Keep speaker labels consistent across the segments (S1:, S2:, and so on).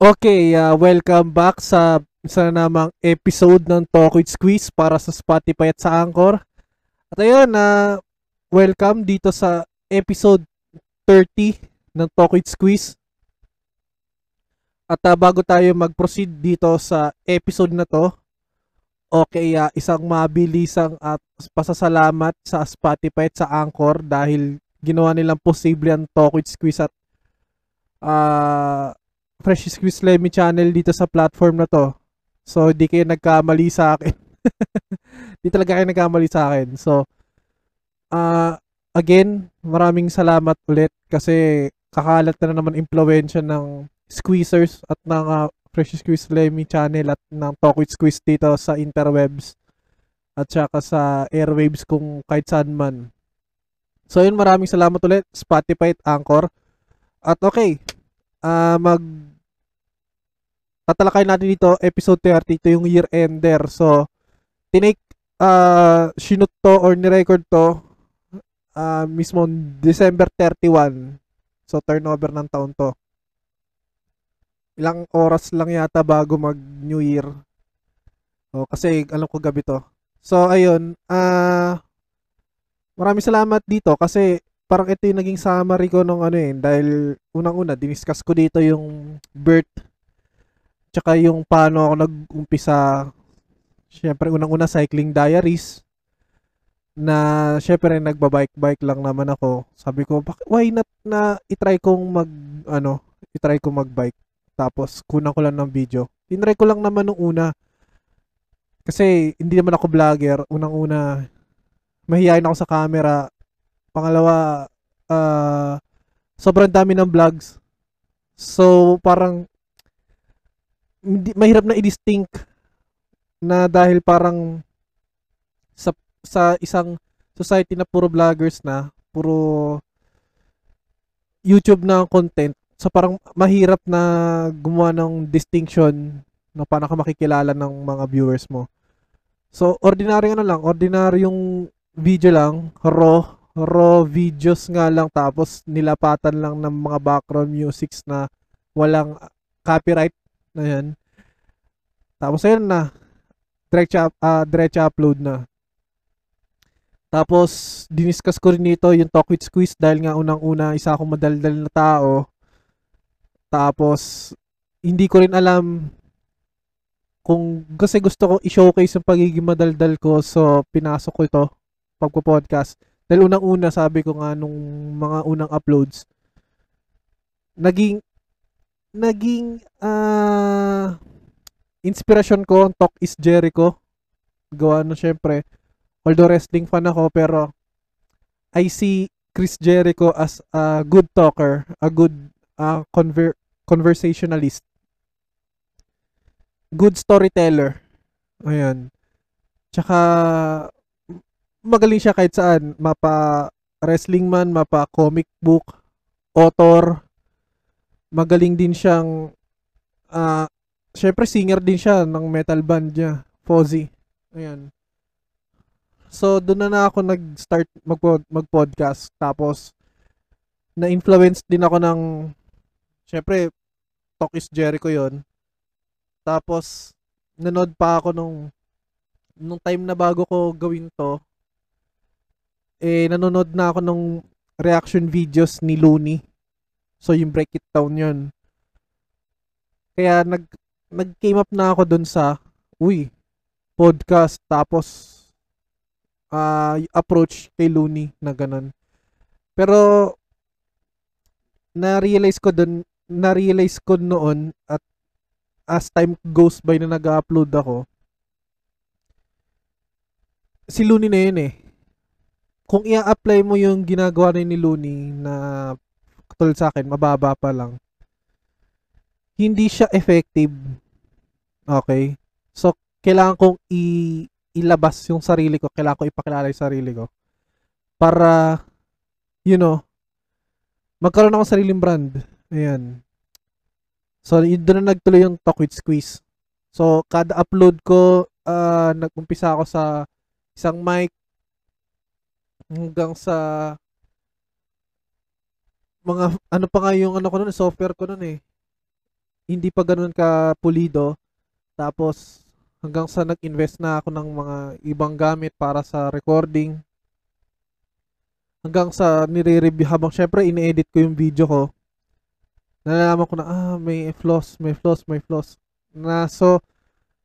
S1: Okay, uh, welcome back sa sa namang episode ng Talk with Squeeze para sa Spotify at sa Anchor. At ayun, uh, welcome dito sa episode 30 ng Talk with Squeeze. At uh, bago tayo mag-proceed dito sa episode na to, okay, uh, isang mabilisang at pasasalamat sa Spotify at sa Anchor dahil ginawa nilang posible ang Talk with Squeeze at uh, Fresh Squeeze Lemmy channel dito sa platform na to. So, hindi kayo nagkamali sa akin. Hindi talaga kayo nagkamali sa akin. So, uh, again, maraming salamat ulit kasi kakalat na naman impluensya ng Squeezers at ng uh, Fresh Squeeze Lemmy channel at ng Talk with Squeeze dito sa interwebs at saka sa airwaves kung kahit saan man. So, yun, maraming salamat ulit. Spotify at Anchor. At okay, uh, mag tatalakay natin dito episode 30 ito yung year ender. So tinake uh, sinut to or ni-record to uh, mismo December 31 so turnover ng taon to. Ilang oras lang yata bago mag New Year. Oh, kasi alam ko gabi to. So ayun uh, maraming salamat dito kasi parang ito yung naging summary ko nung ano eh dahil unang-una diniscuss ko dito yung birth Tsaka yung paano ako nag-umpisa, syempre unang-una cycling diaries, na syempre nagbabike-bike lang naman ako. Sabi ko, why not na itry kong mag, ano, itry kong magbike. Tapos, kunang ko lang ng video. Tinry ko lang naman nung una. Kasi, hindi naman ako vlogger. Unang-una, mahihayin ako sa camera. Pangalawa, uh, sobrang dami ng vlogs. So, parang hindi, mahirap na i-distinct na dahil parang sa sa isang society na puro vloggers na, puro YouTube na content, so parang mahirap na gumawa ng distinction na paano ka makikilala ng mga viewers mo. So, ordinary ano lang, ordinaryong video lang, raw, raw videos nga lang tapos nilapatan lang ng mga background musics na walang copyright na. Tapos ayun na. Direct uh, diretso upload na. Tapos, diniscuss ko rin nito yung talk with squeeze dahil nga unang-una isa akong madaldal na tao. Tapos, hindi ko rin alam kung kasi gusto ko i-showcase yung pagiging madaldal ko so pinasok ko ito pagpo-podcast. Dahil unang-una sabi ko nga nung mga unang uploads naging naging uh, inspirasyon ko ang Talk is Jericho. Gawa no syempre. Although wrestling fan ako pero I see Chris Jericho as a good talker, a good uh, conver- conversationalist. Good storyteller. Ayan. Tsaka magaling siya kahit saan. Mapa wrestling man, mapa comic book, author, magaling din siyang uh, syempre singer din siya ng metal band niya, Fozzy. Ayan. So, doon na, ako nag-start mag- mag-podcast. Tapos, na-influence din ako ng, syempre, Talk is Jericho yon Tapos, nanood pa ako nung, nung time na bago ko gawin to, eh, nanonood na ako nung reaction videos ni Looney. So, yung Break It Down yun. Kaya nag nag-came up na ako dun sa uy, podcast tapos uh, approach kay Looney na ganun. Pero na-realize ko dun na-realize ko noon at as time goes by na nag-upload ako si Looney na yun eh. Kung i-apply mo yung ginagawa ni Looney na katulad sa akin, mababa pa lang, hindi siya effective. Okay? So, kailangan kong i- ilabas yung sarili ko, kailangan ko ipakilala yung sarili ko para, you know, magkaroon ako sariling brand. Ayan. So, yun doon na nagtuloy yung Talk with Squeeze. So, kada upload ko, uh, nag-umpisa ako sa isang mic hanggang sa mga ano pa nga yung ano ko noon, software ko noon eh. hindi pa ganun ka pulido. Tapos hanggang sa nag-invest na ako ng mga ibang gamit para sa recording. Hanggang sa nire-review habang syempre ini-edit ko yung video ko. Nalalaman ko na ah may flaws, may flaws, may flaws. Na so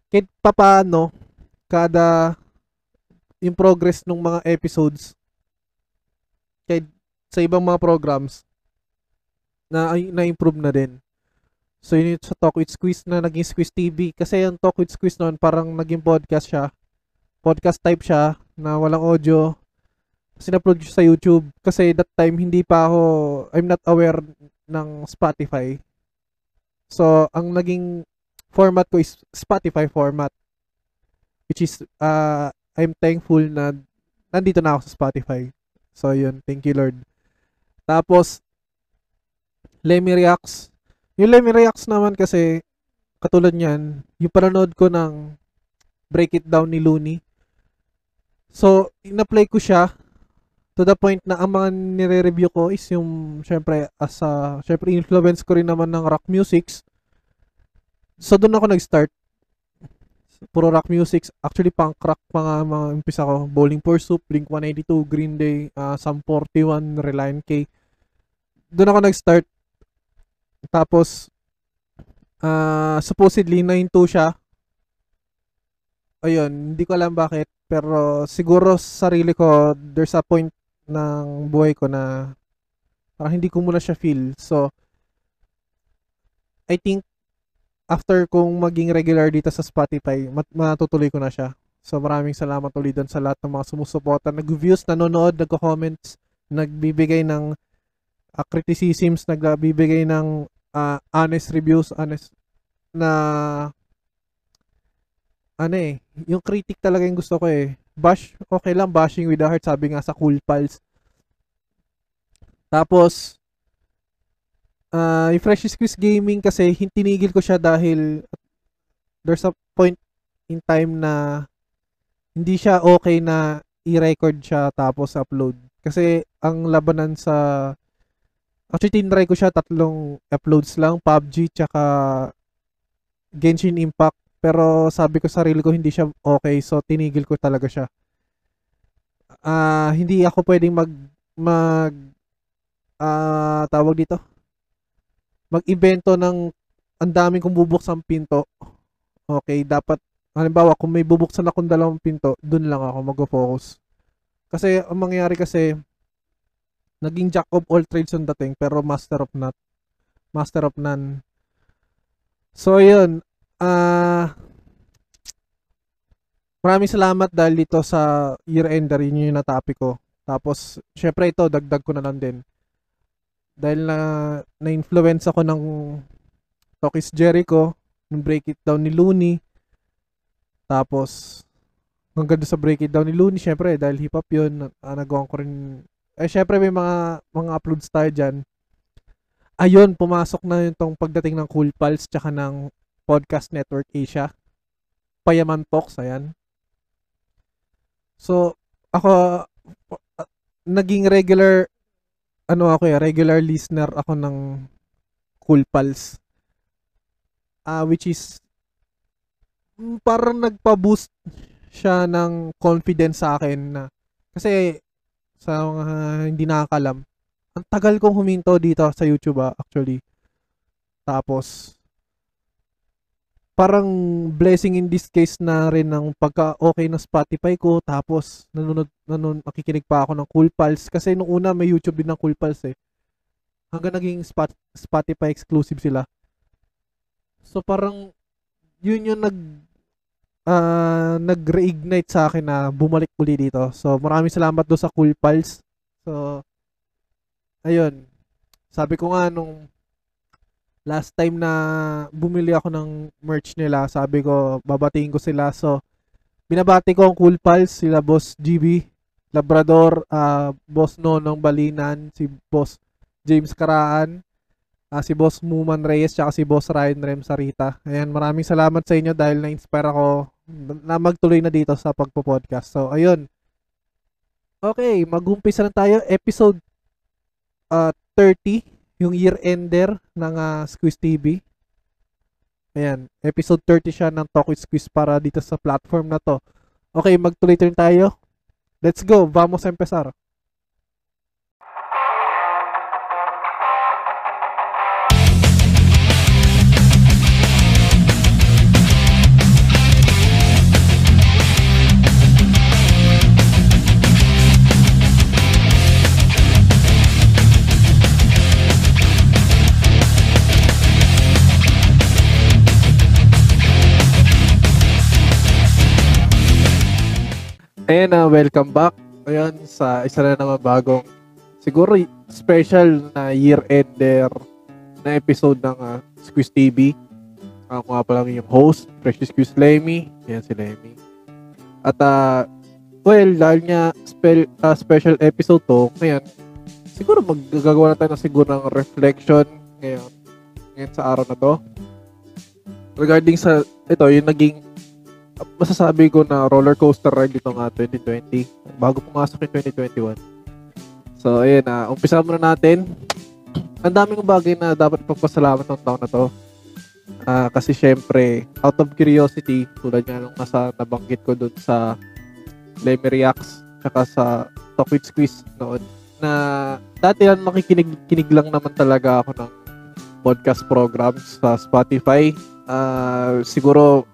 S1: kahit papaano kada yung progress ng mga episodes kahit sa ibang mga programs na na-improve na din. So yun sa Talk with Squeeze na naging Squeeze TV. Kasi yung Talk with Squeeze noon parang naging podcast siya. Podcast type siya na walang audio. Siya sa YouTube. Kasi that time hindi pa ako, I'm not aware ng Spotify. So ang naging format ko is Spotify format. Which is, uh, I'm thankful na nandito na ako sa Spotify. So yun, thank you Lord. Tapos, Lemmy Reacts, yung Lemmy Reacts naman kasi, katulad niyan, yung panonood ko ng Break It Down ni Looney. So, in-apply ko siya to the point na ang mga nire-review ko is yung, syempre, as a, syempre, influence ko rin naman ng rock musics. So, doon ako nag-start. Puro rock musics. Actually, punk rock mga, mga umpisa ko. Bowling for Soup, Blink-182, Green Day, uh, Sum 41, Reliant K. Doon ako nag-start tapos, uh, supposedly, 9-2 siya. Ayun, hindi ko alam bakit. Pero siguro sa sarili ko, there's a point ng buhay ko na parang hindi ko muna siya feel. So, I think after kong maging regular dito sa Spotify, mat- matutuloy ko na siya. So maraming salamat ulit doon sa lahat ng mga sumusuporta, nag-views, nanonood, nagko-comments, nagbibigay ng uh, criticisms, nagbibigay ng uh, honest reviews, honest na ano eh, yung critic talaga yung gusto ko eh. Bash, okay lang, bashing with the heart, sabi nga sa Cool Pals. Tapos, uh, yung Fresh Squeeze Gaming kasi, tinigil ko siya dahil there's a point in time na hindi siya okay na i-record siya tapos upload. Kasi ang labanan sa Actually, tinry ko siya tatlong uploads lang, PUBG tsaka Genshin Impact. Pero sabi ko sa sarili ko hindi siya okay, so tinigil ko talaga siya. Uh, hindi ako pwedeng mag mag uh, tawag dito. Mag-ibento ng ang daming kong bubuksang pinto. Okay, dapat halimbawa kung may bubuksan akong dalawang pinto, dun lang ako mag-focus. Kasi ang mangyayari kasi naging jack of all trades on dating pero master of not master of none. So yun ah uh, maraming salamat dahil dito sa year ender yun yung na-topic ko. Tapos syempre ito dagdag ko na lang din. Dahil na na-influence ako ng Tokis Jericho ng Break It Down ni Looney. Tapos hanggang sa Break It Down ni Looney syempre dahil hip hop yun nagawa ko rin eh syempre may mga mga uploads tayo diyan. Ayun, pumasok na yung tong pagdating ng Cool Pals tsaka ng Podcast Network Asia. Payaman Talks, ayan. So, ako naging regular ano ako eh, regular listener ako ng Cool Pals. Uh, which is parang nagpa-boost siya ng confidence sa akin na kasi sa mga hindi nakakalam, ang tagal kong huminto dito sa YouTube ah, actually. Tapos, parang blessing in this case na rin ng pagka okay na Spotify ko tapos nanonood nanonood nakikinig pa ako ng Cool Pals. Kasi nung una may YouTube din ng Cool Pals eh. Hanggang naging spot, Spotify exclusive sila. So parang yun yung nag uh, nag-reignite sa akin na bumalik uli dito. So, maraming salamat do sa Cool Pals. So, ayun. Sabi ko nga nung last time na bumili ako ng merch nila, sabi ko, babatiin ko sila. So, binabati ko ang Cool Pals, sila Boss GB, Labrador, uh, Boss Nonong Balinan, si Boss James Karaan, uh, si Boss Muman Reyes, tsaka si Boss Ryan Rem Sarita. Ayan, maraming salamat sa inyo dahil na-inspire ako na magtuloy na dito sa pagpo-podcast. So, ayun. Okay, mag-umpisa na tayo. Episode uh, 30, uh, 30, yung year-ender ng uh, Squeeze TV. Ayan, episode 30 siya ng Talk with Squeeze para dito sa platform na to. Okay, magtuloy turn tayo. Let's go, vamos a empezar. Ayan na, welcome back. Ayan, sa isa na naman bagong, siguro special na year-ender na episode ng uh, Squiz TV. Ako nga pala yung host, Precious Squiz Lemmy. Ayan si Lemmy. At, uh, well, dahil nga spell, uh, special episode to, ngayon, siguro maggagawa na tayo na siguro ng reflection ngayon, ngayon sa araw na to. Regarding sa, ito, yung naging masasabi ko na roller coaster ride ito nga 2020 bago pumasok yung 2021. So, ayun. Uh, umpisa muna natin. Ang daming bagay na dapat pagpasalamat ng taon na to. Uh, kasi syempre, out of curiosity, tulad nga nung nasa nabanggit ko dun sa Lemmy Reacts, tsaka sa Talk with Squeeze noon, na dati lang makikinig lang naman talaga ako ng podcast programs sa Spotify. Uh, siguro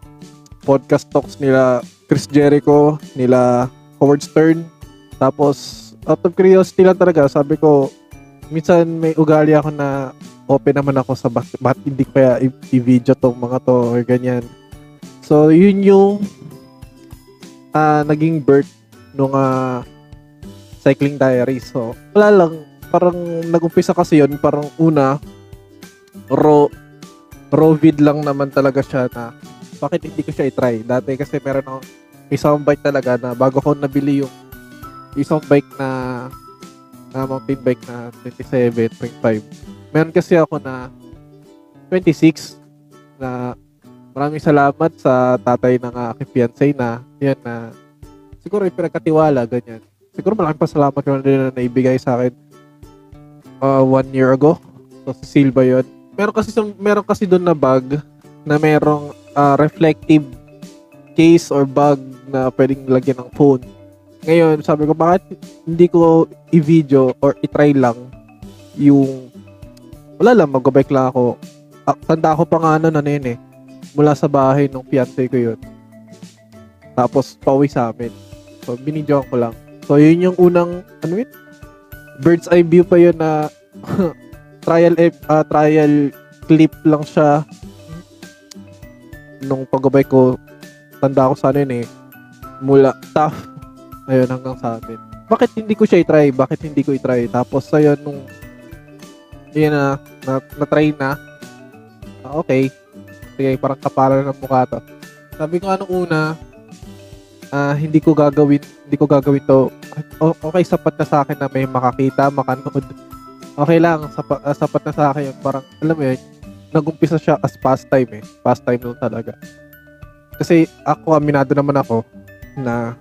S1: podcast talks nila Chris Jericho, nila Howard Stern. Tapos, out of curiosity lang talaga, sabi ko, minsan may ugali ako na open naman ako sa bakit, bakit hindi kaya i-video tong mga to or ganyan. So, yun yung uh, naging birth nung uh, cycling diary. So, wala lang. Parang nag-umpisa kasi yun. Parang una, raw, raw vid lang naman talaga siya na bakit hindi ko siya i-try? Dati kasi meron akong isang bike talaga na bago ko nabili yung isang bike na na mountain bike na 27.5. Meron kasi ako na 26 na maraming salamat sa tatay ng aking fiancé na yan na siguro ipinagkatiwala ganyan. Siguro malaking pasalamat ko na din na naibigay sa akin uh, one year ago. So si Silva yun. Meron kasi meron kasi doon na bag na merong uh, reflective case or bag na pwedeng lagyan ng phone. Ngayon, sabi ko, bakit hindi ko i-video or i-try lang yung wala lang, mag-bike lang ako. Ah, tanda ko pa nga ano na yun eh. Mula sa bahay ng fiancé ko yun. Tapos, pauwi sa amin. So, binidyoan ko lang. So, yun yung unang, ano yun? Bird's eye view pa yun na trial, uh, trial clip lang siya nung pagbabay ko, tanda ko sana yun eh, mula tough, ayun hanggang sa amin. Bakit hindi ko siya i-try? Bakit hindi ko i-try? Tapos ayun nung yun na, na, na-try na, ah, okay, sige, parang kapalan ng mukha to. Sabi ko anong una, uh, hindi ko gagawin, hindi ko gagawin to. Okay, sapat na sa akin na may makakita, makanood. Okay lang, sapat, uh, sapat na sa akin yun. Parang, alam mo yun, nagumpisa siya as pastime eh. Pastime lang talaga. Kasi ako, aminado naman ako na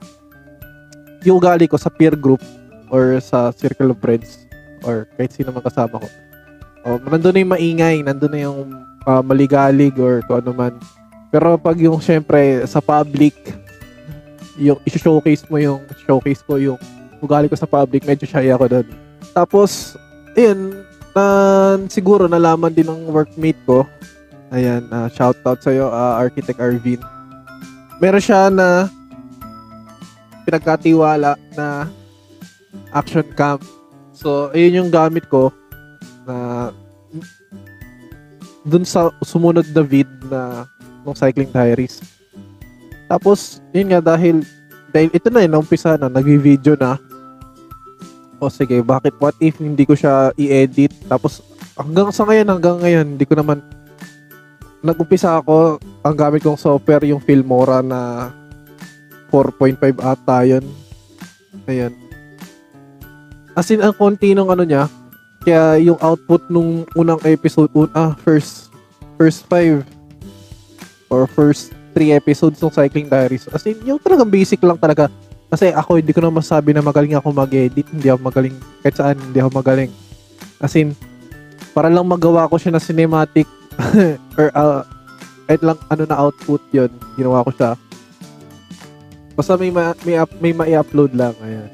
S1: yung ugali ko sa peer group or sa circle of friends or kahit sino man kasama ko. Oh, nandun na yung maingay, nandun na yung uh, maligalig or kung ano man. Pero pag yung syempre sa public, yung i-showcase mo yung showcase ko yung ugali ko sa public, medyo shy ako doon. Tapos, ayun, na siguro nalaman din ng workmate ko. Ayan, uh, shout out sa iyo, uh, Architect Arvin. Meron siya na pinagkatiwala na action cam. So, ayun yung gamit ko na dun sa sumunod na vid na ng cycling diaries. Tapos, yun nga dahil dahil ito na yun, umpisa na, nag-video na o sige, bakit what if hindi ko siya i-edit? Tapos hanggang sa ngayon, hanggang ngayon, hindi ko naman nag-umpisa ako, ang gamit kong software yung Filmora na 4.5 ata yun. Ayan. As in, ang konti nung ano niya, kaya yung output nung unang episode, un, ah, first, first five, or first three episodes ng Cycling Diaries. As in, yung talagang basic lang talaga kasi ako, hindi ko na masabi na magaling ako mag-edit. Hindi ako magaling, kahit saan, hindi ako magaling. As in, para lang magawa ko siya na cinematic or uh, kahit lang ano na output yon ginawa ko siya. Basta may ma, may, up, may ma-upload lang. Ayan.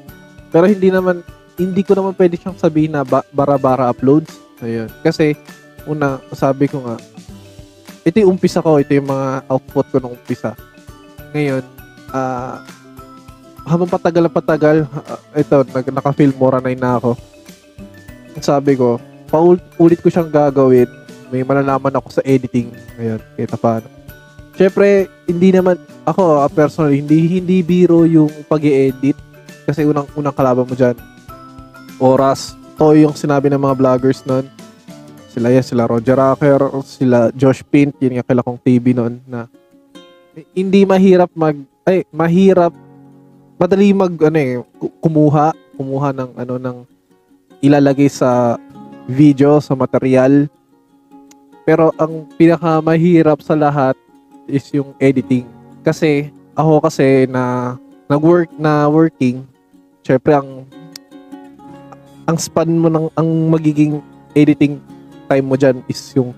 S1: Pero hindi naman, hindi ko naman pwede siyang sabihin na ba, bara-bara uploads. Ayun. Kasi, una, sabi ko nga, ito yung umpisa ko, ito yung mga output ko nung umpisa. Ngayon, ah, habang patagal na patagal, ah, ito, nag, naka-film mora na ako. Sabi ko, paulit ko siyang gagawin. May malalaman ako sa editing. Ngayon, kita paano. Siyempre, hindi naman, ako ah, personally, hindi, hindi biro yung pag edit Kasi unang, unang kalaban mo dyan, oras. To yung sinabi ng mga vloggers nun. Sila yan, sila Roger Rocker, sila Josh Pint, yun yung kila kong TV noon na hindi mahirap mag, ay, mahirap, madali mag, ano eh, ku- kumuha, kumuha ng, ano, ng ilalagay sa video, sa material. Pero ang pinakamahirap sa lahat is yung editing. Kasi, ako kasi na nag-work na working, syempre ang ang span mo ng ang magiging editing time mo dyan is yung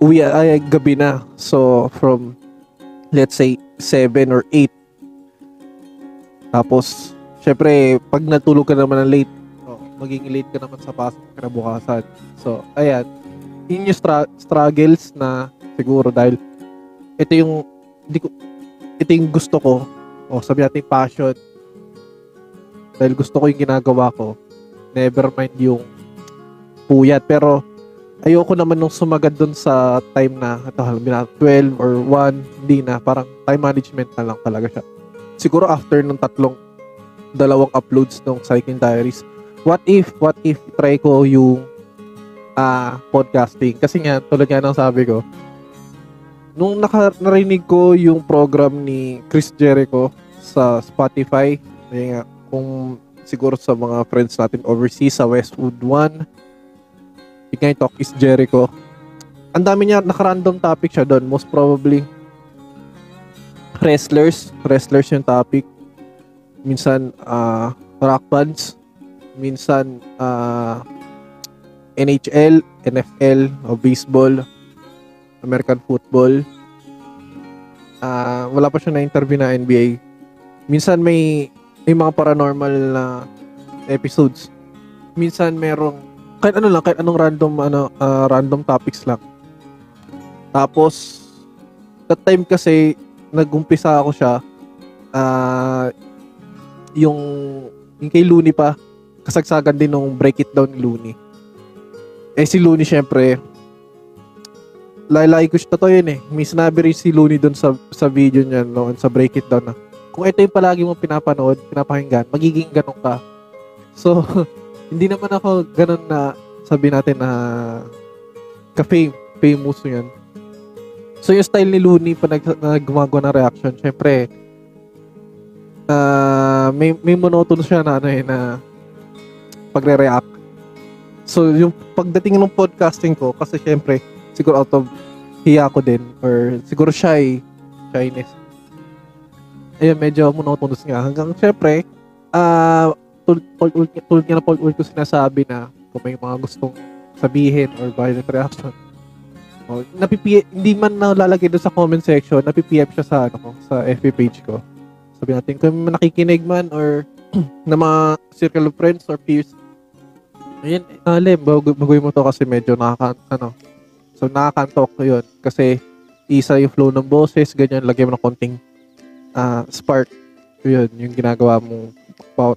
S1: uwi ay gabi na. So, from let's say 7 or 8. Tapos, syempre, pag natulog ka naman ng late, oh, magiging late ka naman sa pasok kinabukasan. So, ayan. Yun yung stra- struggles na siguro dahil ito yung hindi ko ito yung gusto ko. O sabi natin passion. Dahil gusto ko yung ginagawa ko. Never mind yung puyat. Pero ayoko naman nung sumagad dun sa time na ito halmi na 12 or 1 hindi na. Parang time management na lang talaga siya siguro after ng tatlong dalawang uploads ng Cycling Diaries what if what if try ko yung ah podcasting kasi nga tulad nga ng sabi ko nung naka, narinig ko yung program ni Chris Jericho sa Spotify, ay nga, kung siguro sa mga friends natin overseas sa Westwood One, yung Talk is Jericho. Ang dami niya, naka-random topic siya doon. Most probably, wrestlers. Wrestlers yung topic. Minsan, ah rock bands. Minsan, ah NHL, NFL, o baseball, American football. Ah, wala pa siya na interview na NBA. Minsan may may mga paranormal na episodes. Minsan merong kahit ano lang, kahit anong random ano ah, random topics lang. Tapos that time kasi nagumpisa ako siya ah yung yung kay Looney pa kasagsagan din nung break it down ni Looney. Eh si Looney syempre laylay ko siya totoo yun eh. May sinabi rin si Looney doon sa, sa video niya noon sa break it down na kung ito yung palagi mo pinapanood, pinapakinggan, magiging ganun ka. So, hindi naman ako ganun na sabi natin na ka-fame, famous yun. So, yung style ni Looney pa nag, na gumagawa ng reaction, syempre, ah may, may monotonous siya na ano eh, na pagre-react. So, yung pagdating ng podcasting ko, kasi syempre, siguro out of hiya ko din or siguro shy shyness ayun medyo monotonous nga hanggang syempre ah uh, tulad tul, nga na Paul ko sinasabi na kung may mga gustong sabihin or violent reaction oh, napipi hindi man nalalagay doon sa comment section napi-PM siya sa ano sa FB page ko sabi natin kung nakikinig man or na mga circle of friends or peers ayun alim bagoy mo to kasi medyo nakaka ano So, nakakantok yun. Kasi, isa yung flow ng boses, ganyan, lagyan mo ng konting uh, spark. Yun, yung ginagawa mong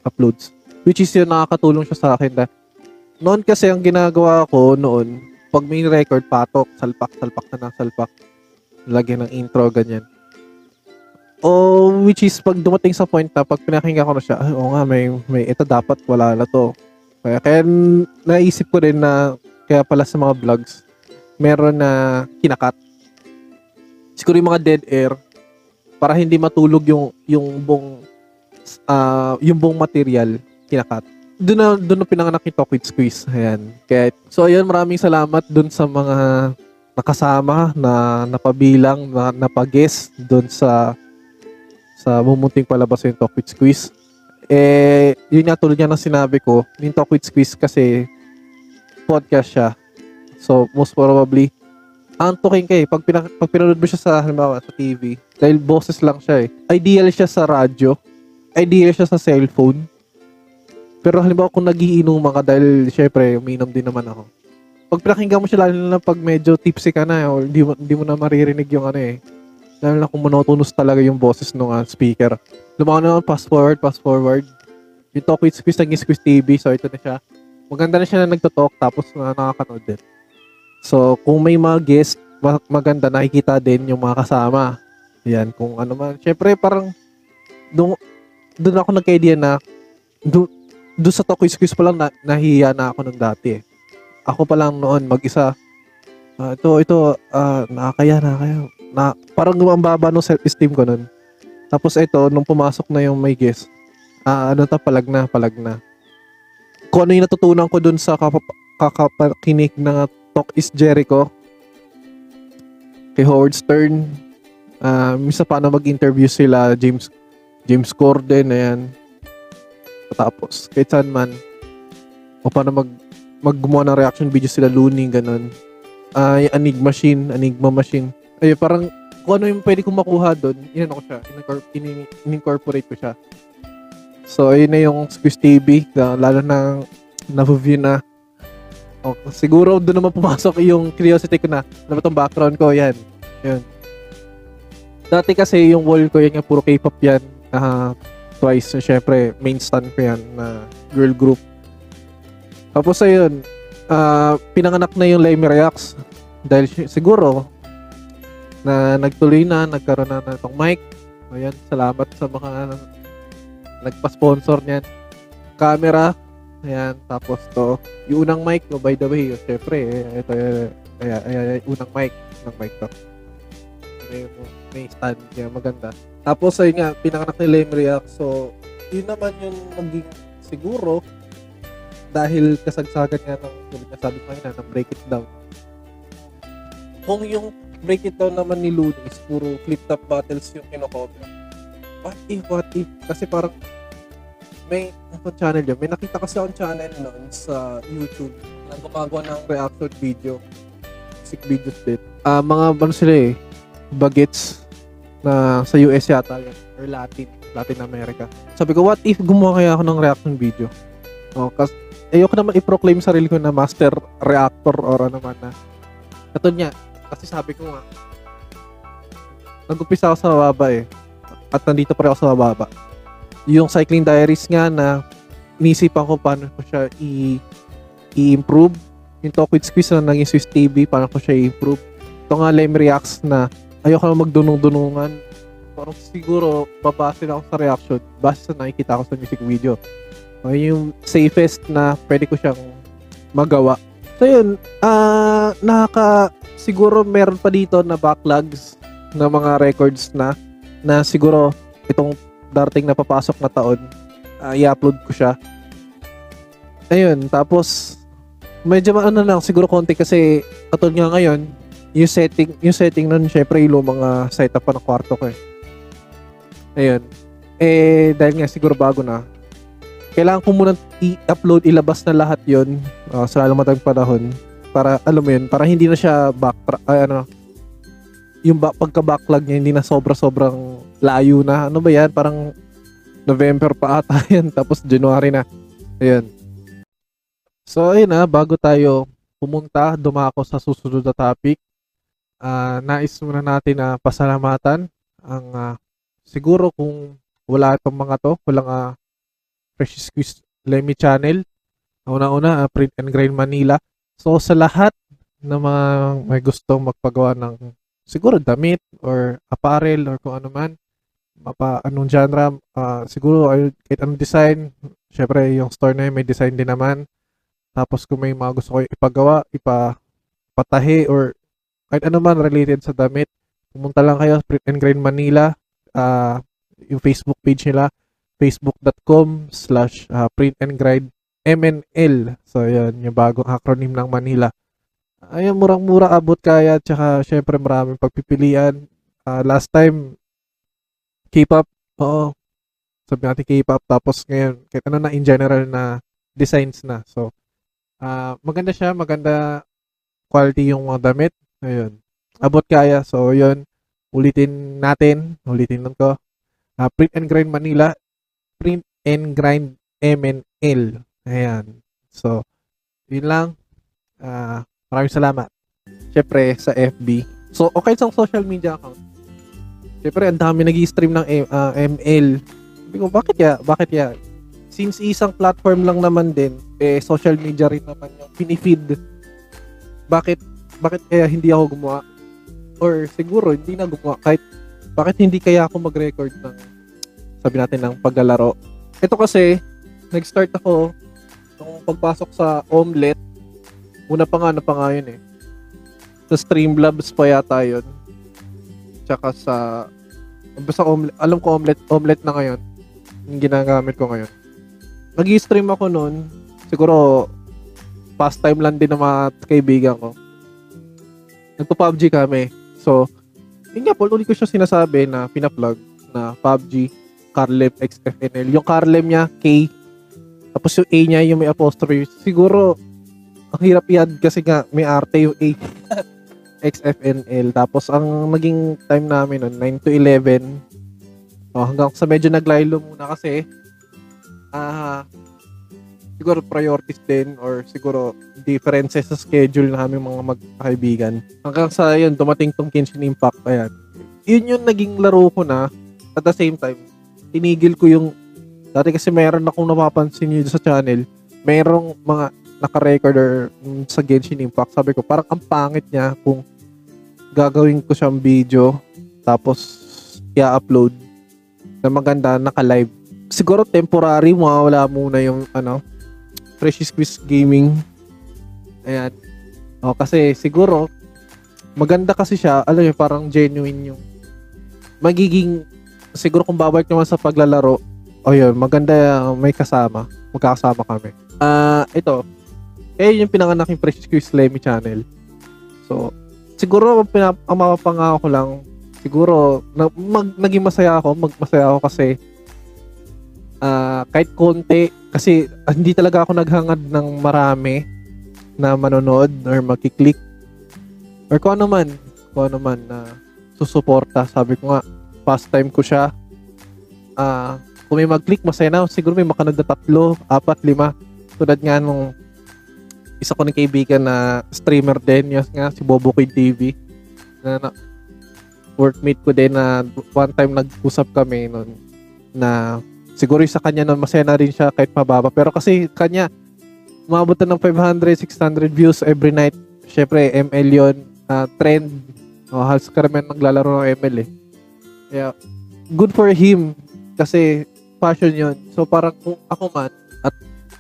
S1: uploads. Which is yun, nakakatulong siya sa akin na noon kasi ang ginagawa ko noon, pag may record, patok, salpak, salpak na ng salpak. Lagyan ng intro, ganyan. O, which is, pag dumating sa point na, pag pinakinggan ko na siya, ay, oo nga, may, may, ito dapat, wala na to. Kaya, kaya naisip ko rin na, kaya pala sa mga vlogs, meron na kinakat. Siguro yung mga dead air para hindi matulog yung yung buong uh, yung buong material kinakat. Doon doon na pinanganak yung Talk with Squeeze. Ayan. Kaya so ayun maraming salamat doon sa mga nakasama na napabilang na napag-guest doon sa sa mumunting palabas yung Talk with Squeeze. Eh, yun nga tulad nga ng sinabi ko, yung Talk with Squeeze kasi podcast siya So, most probably, antukin ka eh. Pag, pina- pag pinanood mo siya sa, halimbawa, sa TV, dahil boses lang siya eh. Ideal siya sa radyo. Ideal siya sa cellphone. Pero halimbawa kung nagiinom ka dahil syempre umiinom din naman ako. Pag pinakinggan mo siya lalo na pag medyo tipsy ka na o hindi mo, hindi mo na maririnig yung ano eh. Lalo na kung monotonous talaga yung boses ng uh, speaker. Lumakas naman, fast forward, fast forward. Yung Talk with Squeeze naging Squeeze TV, so ito na siya. Maganda na siya na nagtotalk tapos na nakakanood din. So, kung may mga guest, ma- maganda nakikita din yung mga kasama. Yan, kung ano man. Siyempre, parang doon, doon ako nagka-idea na doon, doon sa with Squeeze pa lang na, nahiya na ako nung dati. eh. Ako pa lang noon mag-isa. Ah, ito, ito, ah, nakakaya, nakakaya. Na, parang gumambaba nung self-esteem ko nun. Tapos ito, nung pumasok na yung may guest, ah, ano ta, palag na, palag na. Kung ano yung natutunan ko dun sa kapap- kakapakinig ng Talk is Jericho, kay Howard Stern, ah, misa paano mag-interview sila, James James Corden, ayan. Tapos, kay Sanman, o paano mag maggumawa ng reaction video sila Looney, ganun. Ay, Enigma Machine, Enigma Machine. Ay, parang kung ano yung pwede kong makuha doon, inano ko siya, in-incorporate, ko siya. So, ayun na yung Squiz TV, na, lalo na na-view na. O, siguro doon naman pumasok yung curiosity ko na, ano ba itong background ko, yan. Yun. Dati kasi yung wall ko, yan yung puro K-pop yan. Ah, twice, syempre, main stand ko yan na girl group. Tapos ayun, ah, pinanganak na yung Lemmy Reacts dahil si- siguro na nagtuloy na, nagkaroon na na itong mic. Ayan, salamat sa mga nagpa-sponsor niyan. Camera, ayan, tapos to, yung unang mic, no, by the way, syempre, eh, ito, eh, ayan, ayan, ayan, unang mic, unang mic to. May, may stand niya, maganda. Tapos, ayun nga, pinanganak ni Reacts, so, yun naman yung maging siguro dahil kasagsagan nga ng tulad nga sabi ko ng break it down. Kung yung break it down naman ni Looney is puro flip top battles yung kinocover. What if, what if? Kasi parang may ano channel yun. May nakita kasi akong channel noon sa YouTube na gumagawa ng reaction video. Sick videos din. Ah, mga ano sila eh, bagets na sa US yata yun. Or Latin. Latin America. Sabi ko, what if gumawa kaya ako ng reaction video? Oh, kas ayoko naman i-proclaim sarili ko na master reactor or ano man na. Katun niya, kasi sabi ko nga, nag-umpisa ako sa mababa eh. At nandito pa rin ako sa mababa. Yung cycling diaries nga na inisipan ko paano ko siya i- i-improve. Yung Talk with Squeeze na naging Swiss TV, paano ko siya i-improve. Ito nga Lem Reacts na ayoko na magdunong-dunungan. Parang siguro babase na ako sa reaction base sa nakikita ko sa music video. O, yung safest na pwede ko siyang magawa. So yun, ah nakaka siguro meron pa dito na backlogs na mga records na na siguro itong darating na papasok na taon ah, i-upload ko siya. Ayun, tapos medyo ano lang siguro konti kasi katulad nga ngayon yung setting yung setting nun syempre yung mga setup pa ng kwarto ko eh. Ayun. Eh dahil nga siguro bago na kailangan ko muna i-upload, ilabas na lahat yon uh, sa lalong panahon para, alam mo yun, para hindi na siya back, ay, ano, yung ba, pagka-backlog niya, hindi na sobra-sobrang layo na. Ano ba yan? Parang November pa ata yan, tapos January na. Ayun. So, ayun na, bago tayo pumunta, dumako sa susunod na topic, ah nais muna natin na pasalamatan ang ah, siguro kung wala itong mga to, walang ah, Fresh Squeeze Lemmy Channel. Una-una, uh, Print and Grind Manila. So, sa lahat na mga may gustong magpagawa ng siguro damit or apparel or kung ano man, mapa, anong genre, ah, siguro kahit anong design, syempre yung store na yun may design din naman. Tapos kung may mga gusto ko ipagawa, ipa, patahi or kahit ano man related sa damit, pumunta lang kayo Print and Grind Manila, ah, yung Facebook page nila, facebook.com slash ah, print and grind MNL. So, yan, yung bagong acronym ng Manila. Ayun, murang-mura abot kaya, tsaka syempre maraming pagpipilian. Ah, last time, K-pop, oo, sabi natin K-pop, tapos ngayon, kahit ano na in general na designs na. So, ah maganda siya, maganda quality yung mga damit. Ayun. abot kaya. So, yun. Ulitin natin. Ulitin lang ko. Uh, Print and Grind Manila. Print and Grind MNL. Ayan. So, yun lang. Uh, maraming salamat. Siyempre, sa FB. So, okay sa social media account. Siyempre, ang dami nag stream ng uh, ML. Sabi ko, bakit ya? Bakit ya? Since isang platform lang naman din, eh, social media rin naman yung pinifeed. Bakit, bakit kaya hindi ako gumawa? Or siguro, hindi na gumawa. Kahit, bakit hindi kaya ako mag-record ng, sabi natin, ng paglalaro? Ito kasi, nag-start ako nung pagpasok sa Omelette. Una pa nga, na ano pa nga yun eh. Sa Streamlabs pa yata yun tsaka sa basta omelet, alam ko omelet, omelet na ngayon. Yung ginagamit ko ngayon. Nag-stream ako noon. Siguro pastime lang din ng mga kaibigan ko. Nagpo-PUBG kami. So, yun nga po, ulit ko siya sinasabi na pina-plug na PUBG, Carlem XFNL. Yung Carlem niya, K. Tapos yung A niya, yung may apostrophe. Siguro, ang hirap yan kasi nga may arte yung A. XFNL. Tapos, ang naging time namin nun, 9 to 11. Oh, hanggang sa medyo naglaylo muna kasi, ah, uh, siguro priorities din or siguro differences sa schedule namin mga magkakaibigan. Hanggang sa yun, dumating tong Genshin Impact. Ayan. Yun yung naging laro ko na at the same time, tinigil ko yung dati kasi meron akong napapansin yun sa channel. Merong mga naka-record or mm, sa Genshin Impact, sabi ko, parang ang pangit niya kung gagawin ko siyang video tapos i-upload na maganda naka-live. Siguro temporary mawawala muna yung ano Precious Quiz Gaming. Ayan. O, kasi siguro maganda kasi siya, alam niyo parang genuine yung magiging siguro kung babalik naman sa paglalaro, o yun, maganda may kasama. Magkakasama kami. Ah, uh, ito, eh yung pinanganak yung Precious Quiz Lemmy channel. So, siguro pinap- ang mapapangako ko lang, siguro na, mag, naging masaya ako, magmasaya ako kasi uh, kahit konti, kasi uh, hindi talaga ako naghangad ng marami na manonood or magkiklik or kung ano man, kung ano man na uh, susuporta. Sabi ko nga, past time ko siya. Uh, kung may mag-click, masaya na. Siguro may makanood na tatlo, apat, lima. Tulad nga nung isa ko ng kaibigan na streamer din, yung nga si Bobo Queen TV. Na, na workmate ko din na one time nag-usap kami noon na siguro sa kanya noon masaya na rin siya kahit mababa. Pero kasi kanya umabot na ng 500, 600 views every night. Syempre, ML yon uh, trend. Oh, halos karamihan naglalaro ng ML eh. Yeah. Good for him kasi passion yon So parang kung ako man,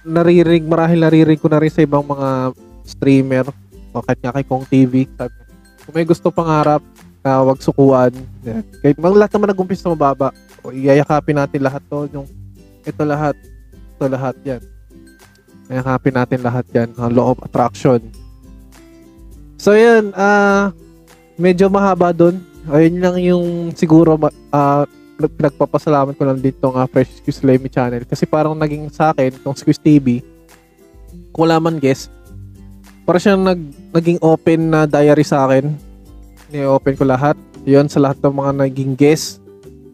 S1: naririg, marahil naririg ko na rin sa ibang mga streamer o kahit nga kay Kong TV. Sabi, kung may gusto pangarap, uh, wag sukuan. Yan. Kahit mga lahat naman nag-umpis na mababa, o iyayakapin natin lahat to. Yung, ito lahat, ito lahat yan. Iyayakapin natin lahat yan. Ang law of attraction. So yan, ah, uh, medyo mahaba doon. Ayun lang yung siguro uh, nagpapasalamat ko lang dito ng uh, Fresh Squeeze Lemmy channel kasi parang naging sa akin itong Squeeze TV kung wala man guess para siyang nag, naging open na diary sa akin ni-open ko lahat yon sa lahat ng mga naging guest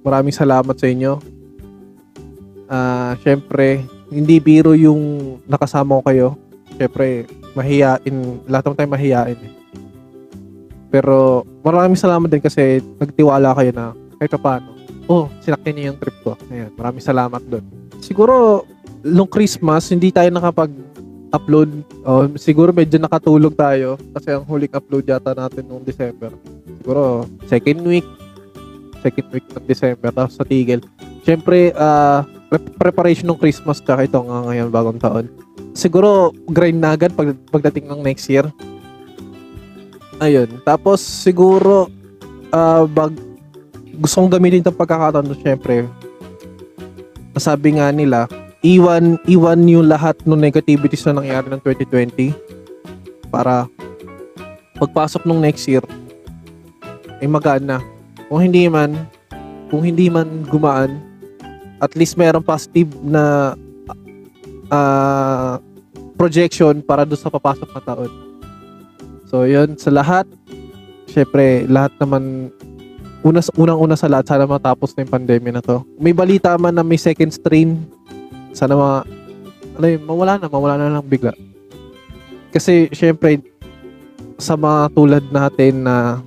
S1: maraming salamat sa inyo ah uh, syempre hindi biro yung nakasama ko kayo syempre mahiyain lahat ng tayo mahiyain eh. pero maraming salamat din kasi nagtiwala kayo na kahit paano oh, sinakyan niya yung trip ko. Ayan, maraming salamat doon. Siguro, nung Christmas, hindi tayo nakapag-upload. Oh, siguro medyo nakatulog tayo kasi ang huling upload yata natin nung December. Siguro, second week. Second week ng December. Tapos sa tigil. Siyempre, uh, preparation ng Christmas tsaka ito nga ngayon bagong taon. Siguro, grind na agad pag, pagdating ng next year. Ayun. Tapos, siguro, uh, bag, gusto kong gamitin itong pagkakataon to syempre sabi nga nila iwan iwan yung lahat ng negativities na nangyari ng 2020 para pagpasok ng next year ay magaan na kung hindi man kung hindi man gumaan at least mayroong positive na uh, projection para doon sa papasok na taon so yun sa lahat syempre, lahat naman, una, unang-una sa lahat, sana matapos na yung pandemya na to. May balita man na may second strain. Sana ma, ano yun, mawala na, mawala na lang bigla. Kasi, syempre, sa mga tulad natin na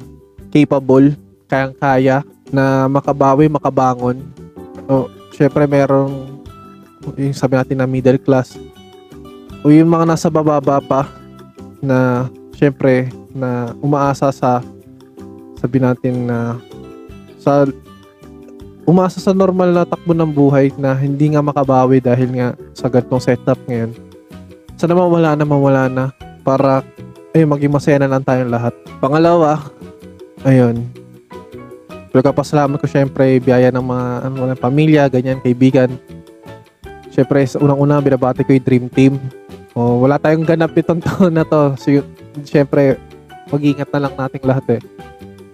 S1: capable, kayang-kaya, na makabawi, makabangon. So, syempre, merong, yung sabi natin na middle class, o yung mga nasa bababa pa, na, syempre, na umaasa sa sabi natin na sa umasa sa normal na takbo ng buhay na hindi nga makabawi dahil nga sa ganitong setup ngayon. Sana mawala na mawala na para ay maging masaya na lang tayong lahat. Pangalawa, ayun. Pagkapasalamat ko syempre biyaya ng mga ano, ng pamilya, ganyan, kaibigan. Syempre, sa unang-una, binabati ko yung dream team. O, wala tayong ganap itong taon na to. So, syempre, mag-ingat na lang nating lahat eh.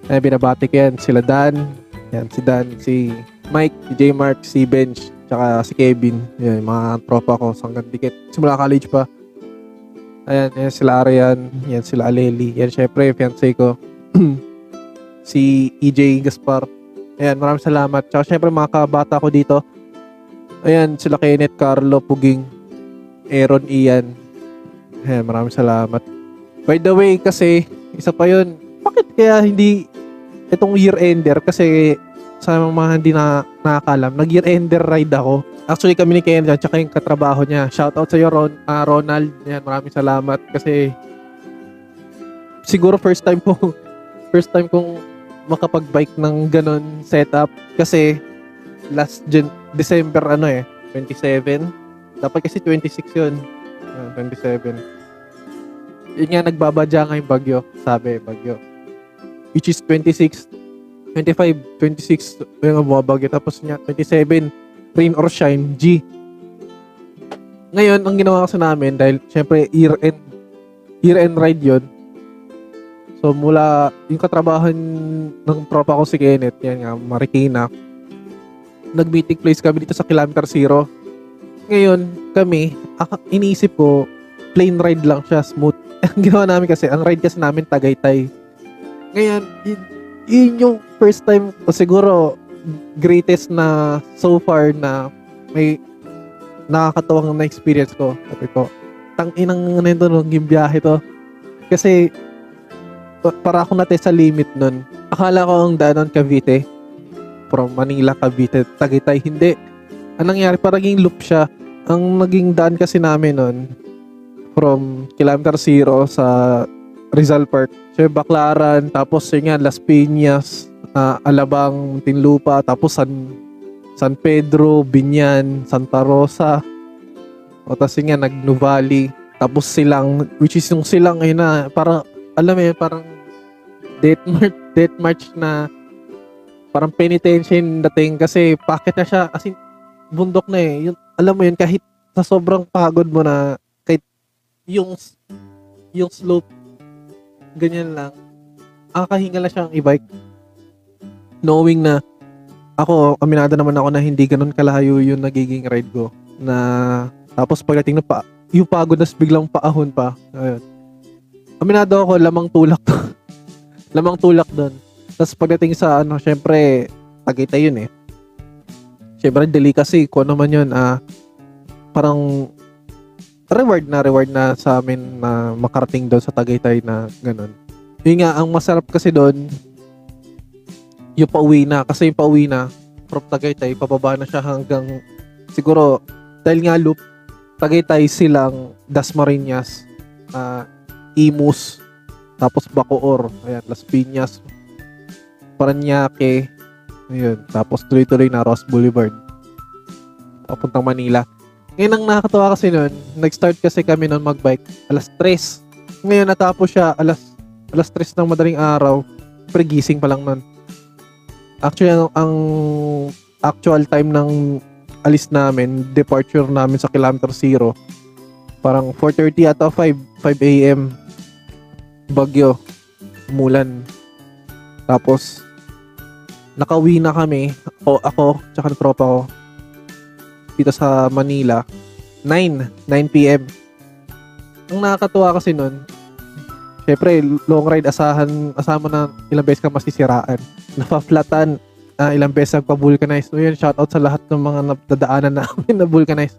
S1: Eh, binabati ko yan. Sila Dan, yan, si Dan, si Mike, si J. Mark, si Bench, tsaka si Kevin. Yan, mga tropa ko, sanggang dikit. Simula college pa. Ayan, yan sila Arian, yan sila Aleli. Yan, syempre, fiancé ko. si EJ Gaspar. Ayan, maraming salamat. Tsaka syempre, mga kabata ko dito. Ayan, sila Kenneth, Carlo, Puging, Aaron, Ian. Ayan, maraming salamat. By the way, kasi, isa pa yun, bakit kaya hindi itong year-ender? Kasi, sa mga hindi na nakakalam, nag-year-ender ride ako. Actually, kami ni Ken at saka yung katrabaho niya. Shoutout sa iyo, Ron, ah, Ronald. Yan, maraming salamat. Kasi, siguro first time ko, first time kong makapag-bike ng ganon setup. Kasi, last Jan- December, ano eh, 27. Dapat kasi 26 yun. Ah, 27 yun nga nagbabadya nga yung bagyo, sabi bagyo. Which is 26, 25, 26 yung bumabagyo. Tapos niya 27, rain or shine, G. Ngayon, ang ginawa kasi namin, dahil syempre year end, year end ride yun. So mula yung katrabahan ng tropa ko si Kenneth, yan nga, Marikina, nag-meeting place kami dito sa Kilometer Zero. Ngayon, kami, ak- iniisip ko, plain ride lang siya, smooth. ang ginawa namin kasi, ang ride kasi namin Tagaytay. Ngayon, yun, yun yung first time, o siguro, greatest na so far na may nakakatawang na experience ko. Sabi ko, tang inang nito nung biyahe to. Kasi, para ako natin sa limit nun. Akala ko ang daanan Cavite, from Manila, Cavite, Tagaytay. Hindi. Ang nangyari, parang loop siya. Ang naging daan kasi namin nun, from Kilometer Zero sa Rizal Park. Yung Baclaran, tapos yun nga, Las Piñas, ah, Alabang, Tinlupa, tapos San, San Pedro, Binyan, Santa Rosa, o tapos yun nga, Nag-Nuvali, tapos Silang, which is yung Silang, ayun na, parang, alam yun, parang death march, death march na parang penitensya yung dating kasi pakit na siya, as in, bundok na eh. Yung, alam mo yun, kahit sa sobrang pagod mo na, kahit yung yung slope ganyan lang nakakahinga lang siyang e-bike knowing na ako aminado naman ako na hindi ganun kalayo yung nagiging ride ko. Na tapos pagdating ng pa yung pagod na biglang paahon pa ayun. Aminado ako lamang tulak to lamang tulak doon tapos pagdating sa ano syempre Tagaytay yun eh syempre delicacy kung ano man yun ah parang reward na reward na sa amin na makarating doon sa Tagaytay na ganun. Yun nga, ang masarap kasi doon, yung pauwi na. Kasi yung pauwi na, from Tagaytay, pababa na siya hanggang, siguro, dahil nga loop, Tagaytay silang Dasmariñas, uh, Imus, tapos Bacoor, ayan, Las Piñas, Paranaque, ayun, tapos tuloy-tuloy na Ross Boulevard, papuntang Manila. Ngayon ang nakakatawa kasi noon, nag-start kasi kami noon magbike alas 3. Ngayon natapos siya alas alas 3 ng madaling araw. Pre gising pa lang noon. Actually ang, ang actual time ng alis namin, departure namin sa kilometer zero, parang 4.30 ata 5, 5 a.m. Bagyo. Umulan. Tapos, nakauwi na kami. Ako, ako, tsaka ng tropa ko dito sa Manila 9 9 p.m. Ang nakakatuwa kasi nun syempre, long ride, asahan, mo na ilang beses ka masisiraan. Napaflatan, ah, ilang beses nagpa-vulcanize. So yun, shoutout sa lahat ng mga nadadaanan namin na vulcanize.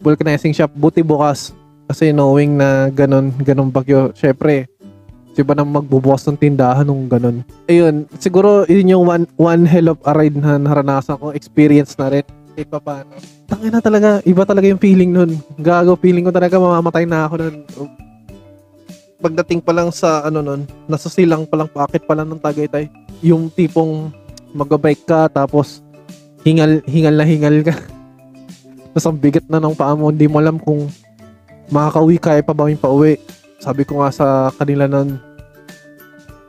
S1: Vulcanizing shop, buti bukas. Kasi knowing na ganun, ganun bagyo, syempre, si ba nang magbubukas ng tindahan nung ganun. Ayun, siguro yun yung one, one hell of a ride na naranasan ko, experience na rin. Kahit pa paano. Tangin na talaga, iba talaga yung feeling nun. Gago, feeling ko talaga mamamatay na ako nun. Pagdating pa lang sa ano nun, nasa silang pa lang, paakit pa lang ng Tagaytay. Yung tipong magbabike ka, tapos hingal, hingal na hingal ka. Tapos ang bigat na ng paa mo, hindi mo alam kung makakauwi kaya pa ba yung pauwi. Sabi ko nga sa kanila nun,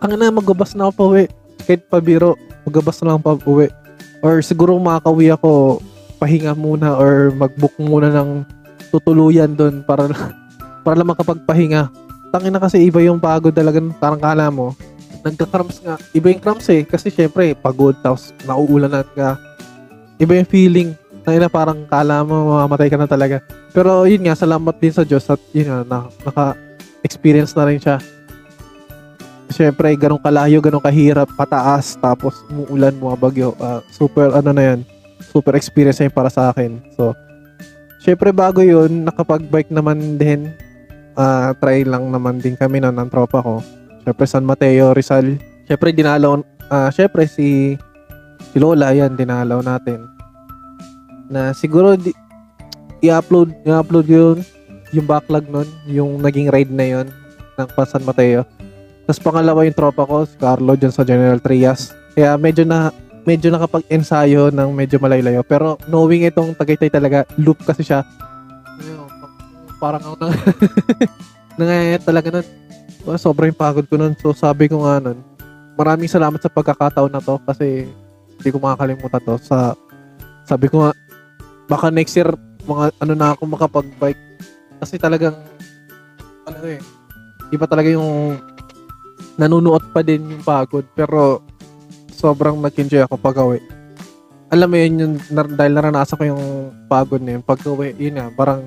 S1: ang na, magabas na ako pauwi. Kahit pabiro, magabas na lang pa uwi. Or siguro makakauwi ako, pahinga muna or mag-book muna ng tutuluyan doon para para lang makapagpahinga. Tangin na kasi iba yung pagod talaga, parang kala mo. Nagka-cramps nga. Iba yung cramps eh. Kasi syempre, pagod, tapos nauulanan ka. Iba yung feeling. Tangin na parang kala mo, mamamatay ka na talaga. Pero yun nga, salamat din sa Diyos at yun nga, na, naka-experience na rin siya. Syempre, ganun kalayo, ganun kahirap, pataas, tapos umuulan, mga bagyo. Ah, super, ano na yan, super experience na yun para sa akin. So, syempre bago yun, nakapag-bike naman din. ah try lang naman din kami na ng tropa ko. Syempre San Mateo, Rizal. Syempre dinalaw, ah syempre si, si Lola, yan, dinalaw natin. Na siguro, di, i-upload, i-upload yun, yung backlog nun, yung naging ride na yun, ng San Mateo. Tapos pangalawa yung tropa ko, si Carlo, dyan sa General Trias. Kaya medyo na, medyo nakapag-ensayo ng medyo malaylayo. Pero knowing itong Tagaytay talaga, loop kasi siya. Parang ako na, nangayayat talaga nun. Well, sobrang pagod ko nun. So sabi ko nga nun, maraming salamat sa pagkakataon na to kasi hindi ko makakalimutan to. Sa, sabi ko nga, baka next year, mga ano na ako makapag-bike. Kasi talagang, ano eh, iba talaga yung nanunuot pa din yung pagod pero sobrang nag-enjoy ako pag uwi. Alam mo yun, yung, dahil naranasan ko yung pagod na yun, pag uwi, yun nga, parang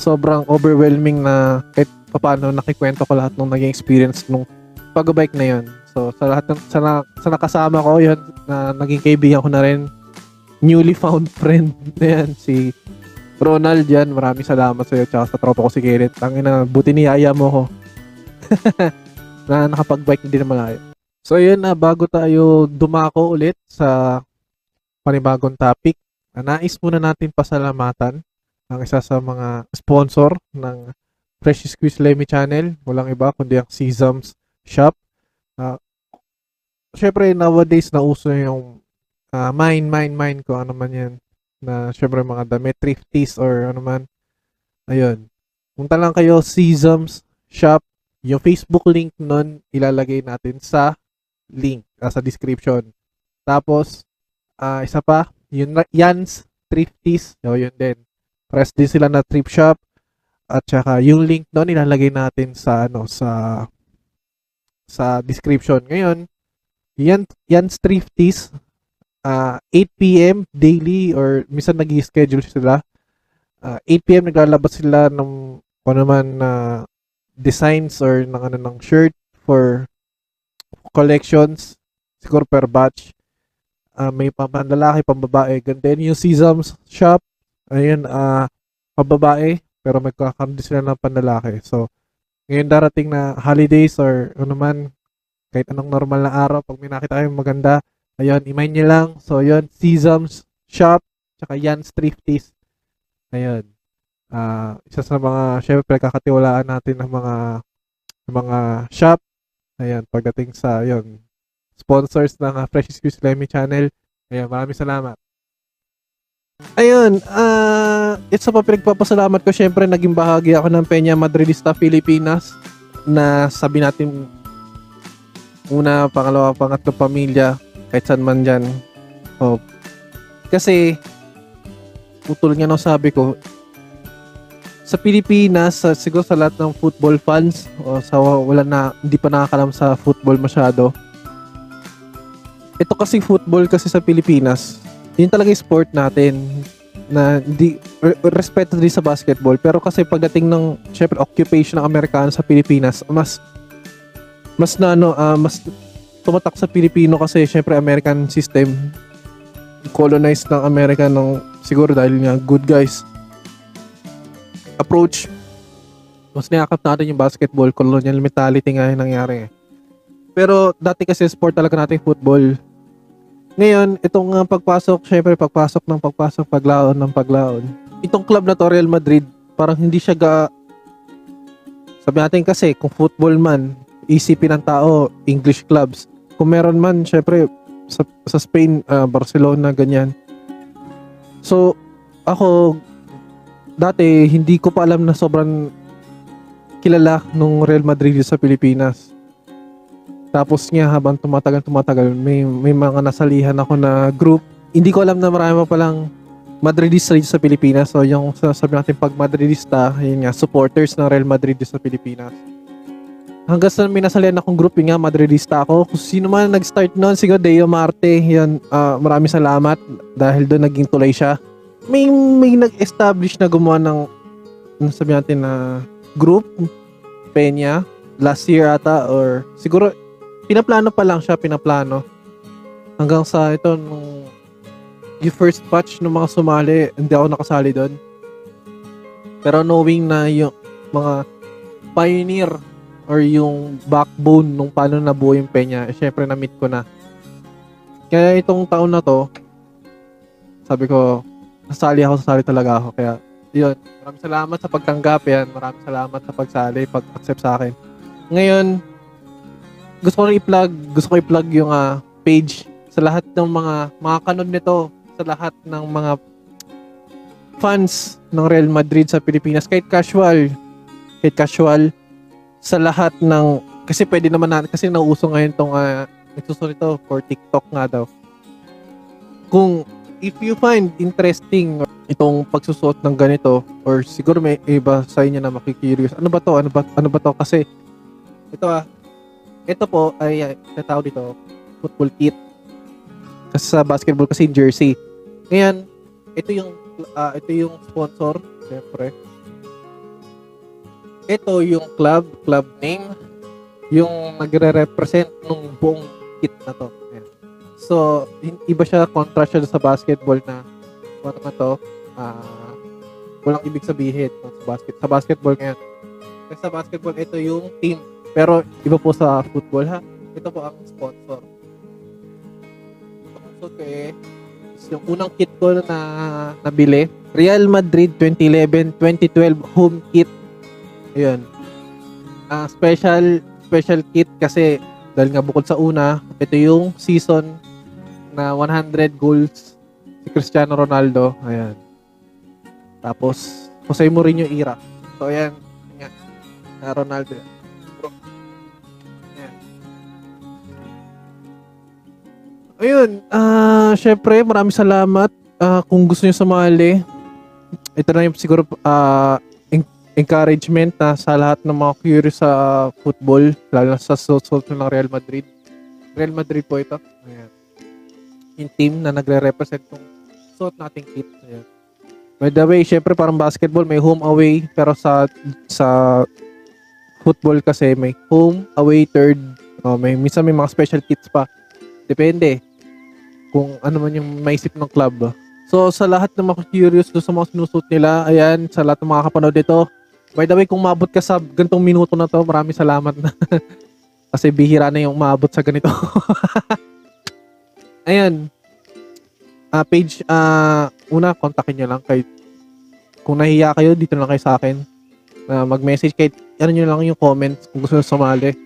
S1: sobrang overwhelming na kahit paano nakikwento ko lahat ng naging experience nung pag-bike na yun. So, sa lahat ng, sa, sa nakasama ko yun, na naging kaibigan ko na rin, newly found friend na yan, si Ronald yan. Maraming salamat sa iyo, tsaka sa tropa ko si Gerrit. Tangin na, buti niyaya mo ko. na nakapag-bike hindi na malayo. So yun na, bago tayo dumako ulit sa panibagong topic, ah, nais muna natin pasalamatan ang isa sa mga sponsor ng Fresh Squeeze Lemmy Channel. Walang iba kundi ang Sesams Shop. Uh, Siyempre, nowadays, nauso yung uh, mine, mine, mine ko, ano man yan. Na syempre mga damit, thrifties or ano man. Ayun. Punta lang kayo, Sesams Shop. Yung Facebook link nun, ilalagay natin sa link, uh, sa description. Tapos, uh, isa pa, yun, Yan's Thrifties. O, yun din. Press din sila na thrift shop. At saka, yung link nun, ilalagay natin sa, ano, sa, sa description. Ngayon, yan, Yan's Thrifties, uh, 8 p.m. daily or minsan nag schedule sila. Uh, 8 p.m. naglalabas sila ng kung naman na uh, designs or ng ano ng shirt for collections siguro per batch uh, may pambabae pambabae ganda din yung Sesams shop ayun uh, pambabae pero magkakaroon sila ng panlalaki so ngayon darating na holidays or ano man kahit anong normal na araw pag may nakita kayong maganda ayun nyo lang. So yun Sesams shop tsaka Jan's Thrifties. Ayun. Uh, isa sa mga syempre kakatiwalaan natin ng mga ng mga shop. Ayan pagdating sa yon sponsors ng uh, Fresh Squeeze Lemmy channel. Ayan maraming salamat. Ayun uh, it's pa pinagpapasalamat ko syempre naging bahagi ako ng Peña Madridista Pilipinas na sabi natin una, pangalawa, pangatlo pamilya kahit saan man dyan oh, kasi utol nga no sabi ko sa Pilipinas, sa, siguro sa lahat ng football fans o sa wala na hindi pa nakakalam sa football masyado. Ito kasi football kasi sa Pilipinas, yun talaga yung sport natin na hindi respeto din sa basketball pero kasi pagdating ng syempre occupation ng Amerikano sa Pilipinas mas mas na ano, ah, mas tumatak sa Pilipino kasi syempre American system. Colonized ng Amerika ng siguro dahil nga good guys approach. Mas niyakap natin yung basketball colonial mentality nga yung nangyari eh. pero dati kasi sport talaga natin football. Ngayon itong ah, pagpasok syempre pagpasok ng pagpasok paglaon ng paglaon. Itong club na to Real Madrid parang hindi siya ga sabi natin kasi kung football man isipin ng tao English clubs kung meron man syempre sa, sa Spain ah, Barcelona ganyan. So ako dati hindi ko pa alam na sobrang kilala nung Real Madrid sa Pilipinas. Tapos nga habang tumatagal tumatagal may may mga nasalihan ako na group. Hindi ko alam na marami pa palang Madridista dito sa Pilipinas. So yung sabi natin pag Madridista yun nga supporters ng Real Madrid sa Pilipinas hanggang sa may nasalihan akong group yun nga Madridista ako. Kung sino man nag-start noon siguro Deo Marte yan ah, maraming salamat dahil doon naging tuloy siya. May may nag-establish na gumawa ng ano sabi natin na group Peña last year ata or siguro pinaplano pa lang siya pinaplano. Hanggang sa ito nung yung first batch ng mga sumali hindi ako nakasali doon. Pero knowing na yung mga pioneer or yung backbone nung paano nabuo yung Peña, eh, syempre na-meet ko na. Kaya itong taon na to, sabi ko, sasali ako, sasali talaga ako. Kaya, yun, maraming salamat sa pagtanggap yan. Maraming salamat sa pagsali, pag-accept sa akin. Ngayon, gusto ko i-plug, gusto ko i-plug yung ah, page sa lahat ng mga, mga kanon nito, sa lahat ng mga fans ng Real Madrid sa Pilipinas, kahit casual, kahit casual, sa lahat ng kasi pwede naman natin kasi nauuso ngayon tong uh, nagsusunod ito for TikTok nga daw. Kung if you find interesting itong pagsusuot ng ganito or siguro may iba sa inyo na makikurious. Ano ba to? Ano ba ano ba to? Kasi ito ah ito po ay uh, tawag dito football kit. Kasi sa basketball kasi jersey. Ngayon, ito yung ah, ito yung sponsor, syempre ito yung club, club name, yung nagre-represent nung buong kit na to. Ayan. So, iba siya kontra siya sa basketball na ano naman to, ah, walang ibig sabihin no, sa basket sa basketball ngayon. Kasi sa basketball ito yung team, pero iba po sa football ha. Ito po ang sponsor. Sponsor ko eh, yung unang kit ko na nabili, Real Madrid 2011-2012 home kit Ayun. Ah, special special kit kasi dahil nga bukod sa una, ito yung season na 100 goals si Cristiano Ronaldo. Ayan. Tapos, Jose Mourinho era. So, ayan. Ayan. Na Ronaldo. Ayan. Ayun. Ah, syempre, maraming salamat. Ah, kung gusto niyo sumali, ito na yung siguro ah encouragement na sa lahat ng mga curious sa football, lalo na sa susunod ng Real Madrid. Real Madrid po ito. Ayan. Yung team na nagre-represent kung suot nating kit. Ayan. By the way, syempre parang basketball may home away pero sa sa football kasi may home away third. Oh, may minsan may mga special kits pa. Depende kung ano man yung maisip ng club. So sa lahat ng mga curious do sa mga sinusuot nila, ayan, sa lahat ng mga kapanood dito, By the way, kung maabot ka sa gantong minuto na to, maraming salamat na. Kasi bihira na yung maabot sa ganito. Ayan. Uh, page, uh, una, kontakin nyo lang. Kay, kung nahiya kayo, dito lang kayo sa akin. Uh, mag-message kahit ano nyo lang yung comments kung gusto nyo sumali.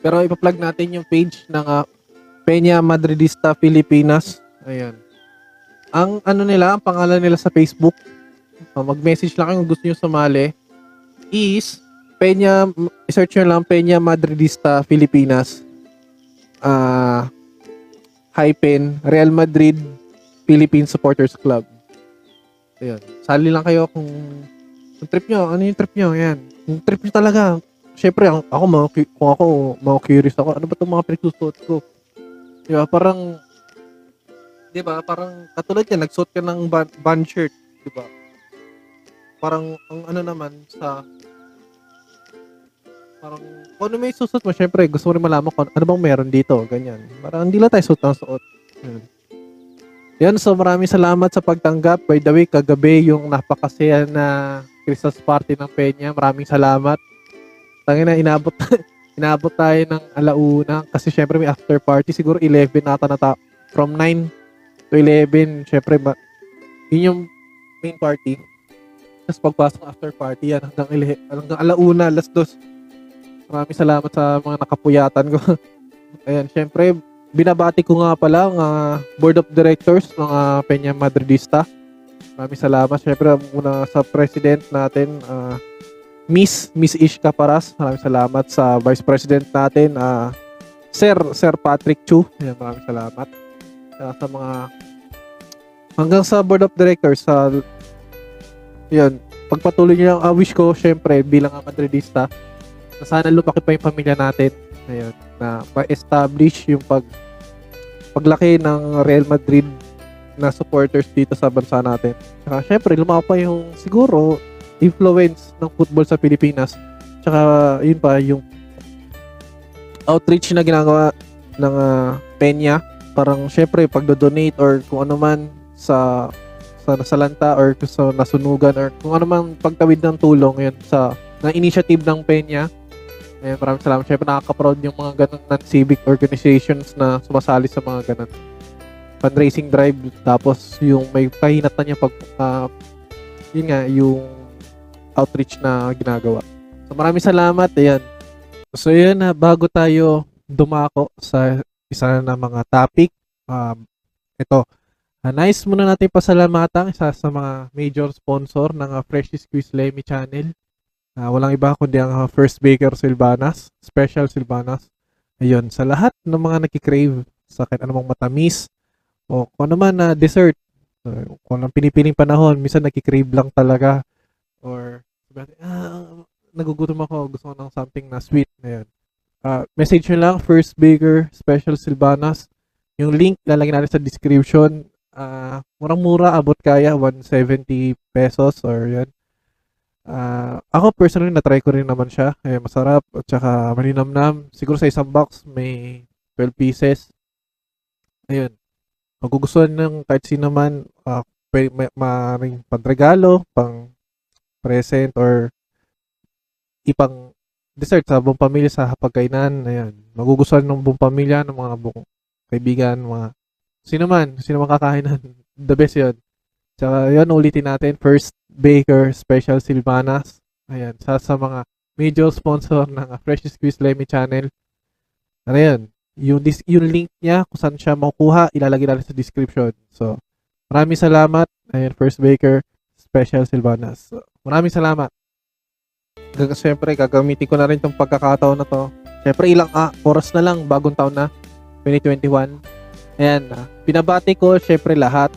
S1: Pero ipa-plug natin yung page ng uh, Peña Madridista Filipinas. Ayan. Ang ano nila, ang pangalan nila sa Facebook, uh, mag-message lang kung gusto niyo sumali. Is Peña search nyo lang Peña Madridista Filipinas. Uh, hyphen Real Madrid Philippine Supporters Club. Ayun. Sali lang kayo kung kung trip nyo ano yung trip nyo? Yan yung trip nyo talaga. Syempre ako, mga, kung ako mga curious ako ano ba itong mga pinagsusuot ko? Diba parang diba parang katulad yan nagsuot ka ng band, band shirt diba parang ang ano naman sa Parang, kung ano may susot mo, syempre, gusto mo rin malaman kung ano bang meron dito, ganyan. Parang hindi lang tayo suot ng suot. Yun. Yan, so maraming salamat sa pagtanggap. By the way, kagabi yung napakasaya na Christmas party ng Peña. Maraming salamat. Tangina, inabot, inabot tayo ng alauna kasi syempre may after party. Siguro 11 nata na ta- from 9 to 11. Syempre, ma- yun yung main party. Tapos pagpasok ng after party, yan hanggang, ile- hanggang alauna, last dos. Maraming salamat sa mga nakapuyatan ko. Ayan, syempre, binabati ko nga pala ang ah, board of directors ng Peña Madridista. Maraming salamat. Syempre, muna sa president natin, ah, Miss, Miss Ishka Paras. Maraming salamat sa vice president natin, ah, Sir, Sir Patrick Chu. Ayan, maraming salamat. Kaya sa mga hanggang sa board of directors sa yun, pagpatuloy niyo lang, ah, wish ko, syempre, bilang ah, Madridista, na sana lumaki pa yung pamilya natin. Ayun, na ma-establish yung pag paglaki ng Real Madrid na supporters dito sa bansa natin. Tsaka syempre, lumaki pa yung siguro influence ng football sa Pilipinas. Tsaka yun pa, yung outreach na ginagawa ng ah, Peña. Parang syempre, pagdo-donate or kung ano man sa sa nasalanta or sa nasunugan or kung ano man pagtawid ng tulong yun sa na initiative ng Peña. Ayun, maraming salamat. Syempre nakaka-proud yung mga ganun non-civic organizations na sumasali sa mga ganun fundraising drive tapos yung may kahinatan niya pag ah, yun nga yung outreach na ginagawa. So maraming salamat. Ayan. So yun na bago tayo dumako sa isa na mga topic um, ito Ah, nice muna natin pasalamatan isa sa mga major sponsor ng uh, Fresh Squeeze Lemmy Channel. Ah, walang iba kundi ang ah, First Baker Silvanas, Special Silvanas. Ayun, sa lahat ng mga nakikrave sa kahit anumang matamis o kung ano man na dessert, uh, kung anong pinipiling panahon, minsan nakikrave lang talaga or ah, nagugutom ako, gusto ko ng something na sweet. Ayun. Ah, message nyo lang, First Baker Special Silvanas. Yung link lalagyan natin sa description ah murang-mura abot kaya 170 pesos or yan. Ah, ako personally na-try ko rin naman siya. Eh, masarap at saka malinamnam. Siguro sa isang box may 12 pieces. Ayun. Magugustuhan ng kahit sino man uh, pwede ma- maaaring panregalo, pang present or ipang dessert sa buong pamilya sa pagkainan. Ayan. Magugustuhan ng buong pamilya, ng mga buong kaibigan, mga Sino man, sino man kakainan. The best yun. Tsaka yun, ulitin natin. First Baker Special Silvanas. Ayan, sa, sa mga major sponsor ng Fresh Squeeze Lemmy Channel. Ano yan? Yung, dis, yung link niya, kung saan siya makukuha, ilalagay natin sa description. So, maraming salamat. Ayan, First Baker Special Silvanas. So, maraming salamat. Siyempre, gagamitin ko na rin itong pagkakataon na to. Siyempre, ilang ah, oras na lang, bagong taon na, 2021. Ayan, ah, pinabati ko syempre lahat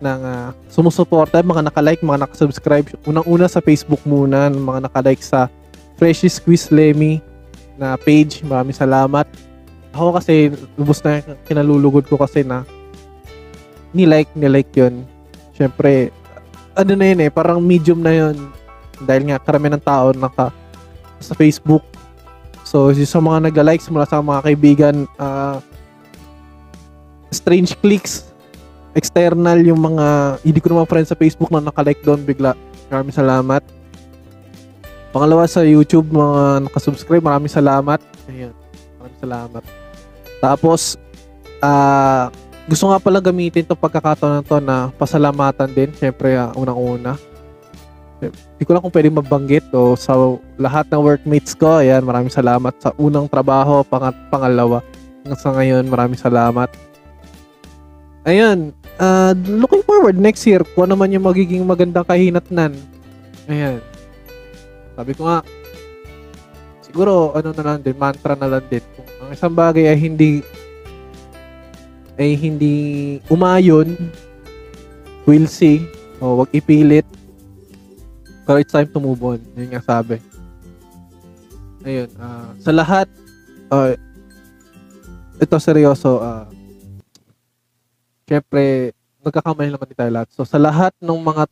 S1: ng uh, sumusuporta, mga nakalike, mga nakasubscribe. Unang-una sa Facebook muna, mga nakalike sa Fresh Squeeze Lemmy na page. Maraming salamat. Ako kasi, lubos na kinalulugod ko kasi na nilike, nilike yun. Syempre, ano na yun eh, parang medium na yun. Dahil nga, karamihan ng tao naka sa Facebook. So, sa mga nagla-likes mula sa mga kaibigan, ah, strange clicks external yung mga hindi ko naman friends sa Facebook na nakalike doon bigla. Maraming salamat. Pangalawa sa YouTube mga nakasubscribe maraming salamat. Ayun maraming salamat. Tapos ah gusto nga pala gamitin itong pagkakataon na to na pasalamatan din syempre uh, unang-una. Hindi ko lang kung pwede mabanggit o sa lahat ng workmates ko ayan maraming salamat. Sa unang trabaho pangat pangalawa hanggang sa ngayon maraming salamat Ayan, uh, looking forward next year kung ano naman yung magiging magandang kahinatnan. Ayan. Sabi ko nga, siguro ano na lang din, mantra na lang din. Kung ang isang bagay ay hindi ay hindi umayon, we'll see. O wag ipilit. Pero it's time to move on. Yun nga sabi. Ayun. Uh, sa lahat, uh, ito seryoso, uh, syempre, nagkakamali naman tayo lahat. So, sa lahat ng mga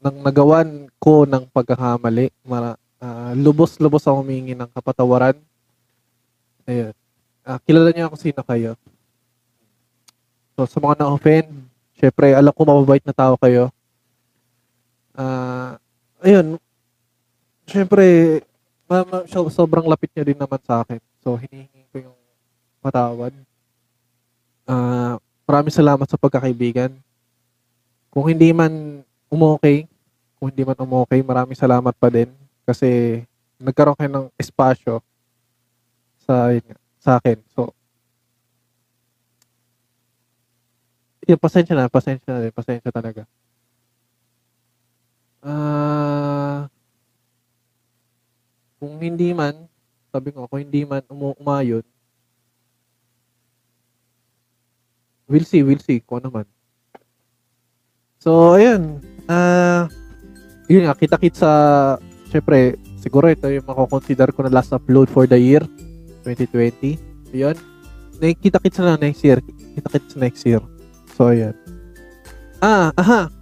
S1: ng nagawan ko ng pagkakamali, mara, Ah, lubos-lubos ako humingi ng kapatawaran. Ayun. Ah, kilala niyo ako sino kayo. So, sa mga na-offend, syempre, alam ko mababait na tao kayo. Ah, ayun. Syempre, ma- ma- so- sobrang lapit niyo din naman sa akin. So, hinihingi ko yung patawad. Ah, maraming salamat sa pagkakaibigan. Kung hindi man umokay, kung hindi man umokay, maraming salamat pa din kasi nagkaroon kayo ng espasyo sa sa akin. So, yun, pasensya na, pasensya na rin, pasensya talaga. Ah, kung hindi man, sabi ko, kung hindi man umu umayon, we'll see, we'll see, kung ano. So, ayun, ah, yun nga, kita-kit sa, syempre, siguro ito yung mako-consider ko na last upload for the year, 2020. Yun. Nakikita-kit sa next year. Kita-kit sa next year. So, ayan. Ah, aha.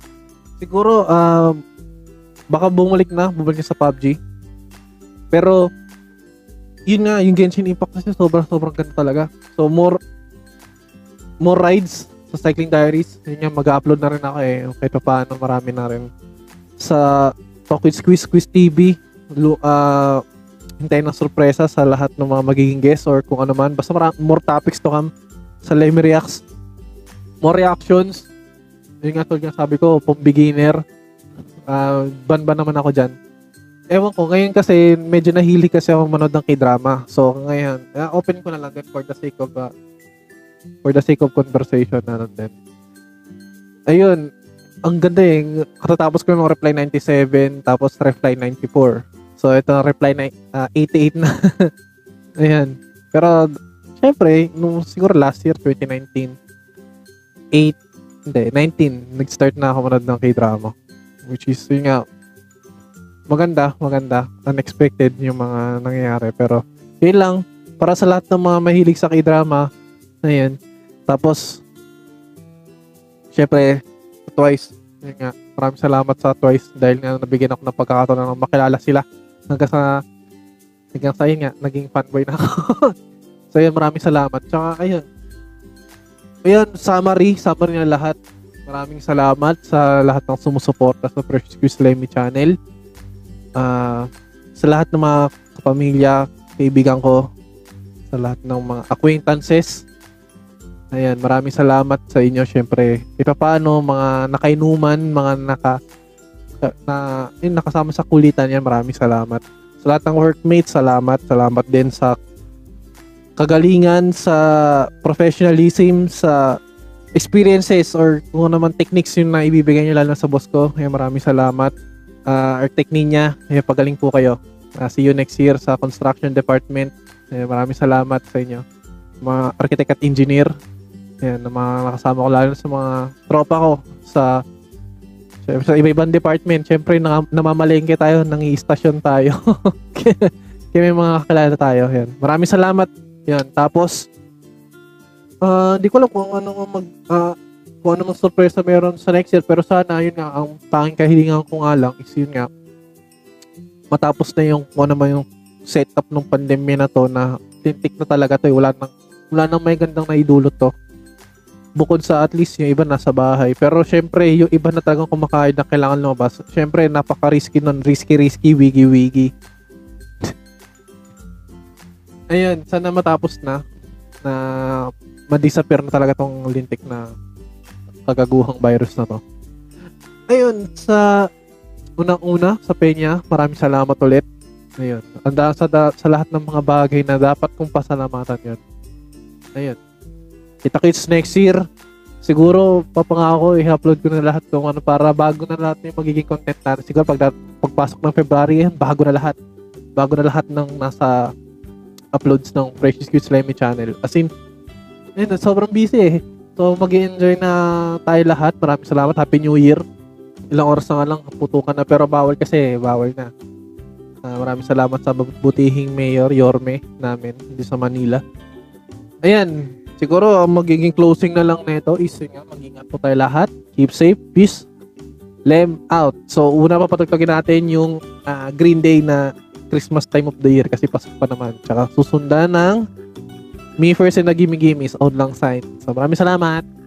S1: Siguro, um, baka bumalik na, bumalik sa PUBG. Pero, yun nga, yung Genshin Impact kasi sobrang-sobrang ganda talaga. So, more, more rides sa Cycling Diaries. Yun nga, mag-upload na rin ako eh. Kahit pa paano, marami na rin. Sa Talk with Squeeze Squeeze TV, lu- ah, hintayin ng sorpresa sa lahat ng mga magiging guests or kung ano man. Basta mara- more topics to come sa Lemmy Reacts. More reactions. Yun nga tulad sabi ko, pang beginner. Uh, ban-ban naman ako dyan. Ewan ko, ngayon kasi medyo nahilig kasi ako manood ng k-drama. So ngayon, uh, open ko na lang din for the sake of uh, for the sake of conversation na lang din. Ayun, ang ganda eh. Katatapos ko yung Reply 97, tapos Reply 94. So, ito ang reply na ah, 88 na. Ayan. Pero, syempre, nung siguro last year, 2019, 8, hindi, 19, nag-start na ako manood ng k-drama. Which is, yun nga, maganda, maganda. Unexpected yung mga nangyayari. Pero, yun lang, para sa lahat ng mga mahilig sa k-drama, ayan. Tapos, syempre, twice, yun nga, maraming salamat sa twice dahil nga nabigyan ako ng pagkakataon na makilala sila hanggang sa hanggang sa yun nga, naging fanboy na ako. so yun, maraming salamat. Tsaka ayun. Ayun, summary, summary na lahat. Maraming salamat sa lahat ng sumusuporta sa Precious Quiz Lemmy channel. Ah, sa lahat ng mga kapamilya, kaibigan ko, sa lahat ng mga acquaintances. Ayan, maraming salamat sa inyo syempre. Ito paano mga nakainuman, mga naka na yun, nakasama sa kulitan yan, maraming salamat. Sa lahat ng workmates, salamat. Salamat din sa kagalingan, sa professionalism, sa experiences or kung ano naman techniques yung na ibibigay nyo lalo sa boss ko. Kaya maraming salamat. Uh, our technique niya, kaya pagaling po kayo. Uh, see you next year sa construction department. Kaya maraming salamat sa inyo. Mga architect at engineer. Ayan, na mga nakasama ko lalo sa mga tropa ko sa Siyempre, sa iba-ibang department, syempre na, namamalengke tayo, nang istasyon tayo. Kaya may mga kakilala tayo. Yan. Maraming salamat. Yan. Tapos, ah di ko alam kung ano mag, ah, kung ano mang surpresa meron sa next year. Pero sana, yun nga, ang tanging kahilingan ko nga lang is yun nga, matapos na yung kung ano man yung setup ng pandemya na to na tintik na talaga to. Eh. Wala nang, wala nang may gandang naidulot to bukod sa at least yung iba nasa bahay. Pero syempre, yung iba na talagang kumakain na kailangan lumabas. Syempre, napaka-risky nun. Risky-risky, wigi-wigi. Ayun, sana matapos na na ma-disappear na talaga tong lintik na kagaguhang virus na to. Ayun, sa unang-una, sa Peña, maraming salamat ulit. Ayun, anda sa, da, sa lahat ng mga bagay na dapat kong pasalamatan yun. Ayun, kita-kits next year. Siguro, papangako, i-upload ko na lahat kung ano para bago na lahat yung magiging content natin. Siguro pag pagpasok ng February, bago na lahat. Bago na lahat ng nasa uploads ng Precious Q Slimy channel. As in, yun, sobrang busy eh. So, mag enjoy na tayo lahat. Maraming salamat. Happy New Year. Ilang oras na nga lang, putukan na. Pero bawal kasi, bawal na. Uh, maraming salamat sa butihing mayor, Yorme, namin, hindi sa Manila. Ayan, siguro ang magiging closing na lang nito is yun nga, mag-ingat po tayo lahat. Keep safe, peace, lem out. So, una pa patugtugin natin yung uh, Green Day na
S2: Christmas time of the year kasi pasok pa naman. Tsaka susundan ng Me First and the Gimme Gimmes, Old Lang Sign. So maraming salamat.